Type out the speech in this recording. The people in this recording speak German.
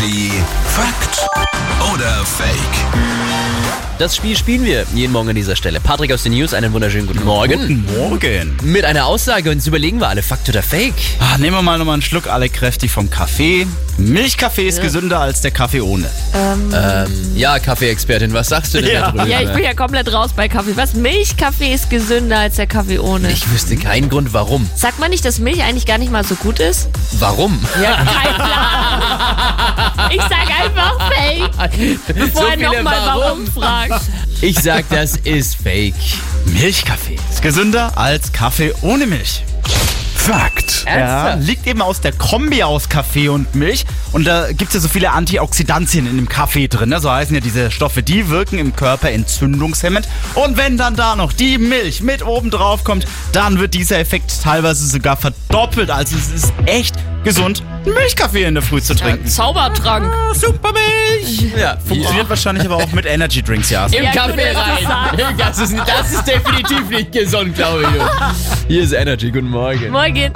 Energy Fakt oder Fake? Das Spiel spielen wir jeden Morgen an dieser Stelle. Patrick aus den News, einen wunderschönen guten Morgen. Guten Morgen. Mit einer Aussage und jetzt überlegen wir alle, Fakt oder Fake? Ah, nehmen wir mal nochmal einen Schluck alle kräftig vom Kaffee. Milchkaffee ist gesünder als der Kaffee ohne. Ähm, ja, Kaffeeexpertin, was sagst du denn Ja. da drüben? Ja, ich bin ja komplett raus bei Kaffee. Was? Milchkaffee ist gesünder als der Kaffee ohne. Ich wüsste keinen Grund, warum. Sagt man nicht, dass Milch eigentlich gar nicht mal so gut ist? Warum? Ja, kein Plan. Ich sag einfach Fake, bevor So er nochmal Warum. warum fragt. Ich sag, das ist Fake. Milchkaffee ist gesünder als Kaffee ohne Milch. Fakt. Ja, liegt eben aus der Kombi aus Kaffee und Milch. Und da gibt es ja so viele Antioxidantien in dem Kaffee drin. Ne? So heißen ja diese Stoffe, die wirken im Körper entzündungshemmend. Und wenn dann da noch die Milch mit oben drauf kommt, dann wird dieser Effekt teilweise sogar verdoppelt. Also es ist echt gesund, einen Milchkaffee in der Früh zu trinken. Zaubertrank. Super Milch! Ja, Funktioniert wahrscheinlich aber auch mit Energy Drinks, ja. Im Ja, Kaffee rein. Das ist, das ist definitiv nicht gesund, glaube ich. Hier ist Energy. Guten Morgen. Morgen.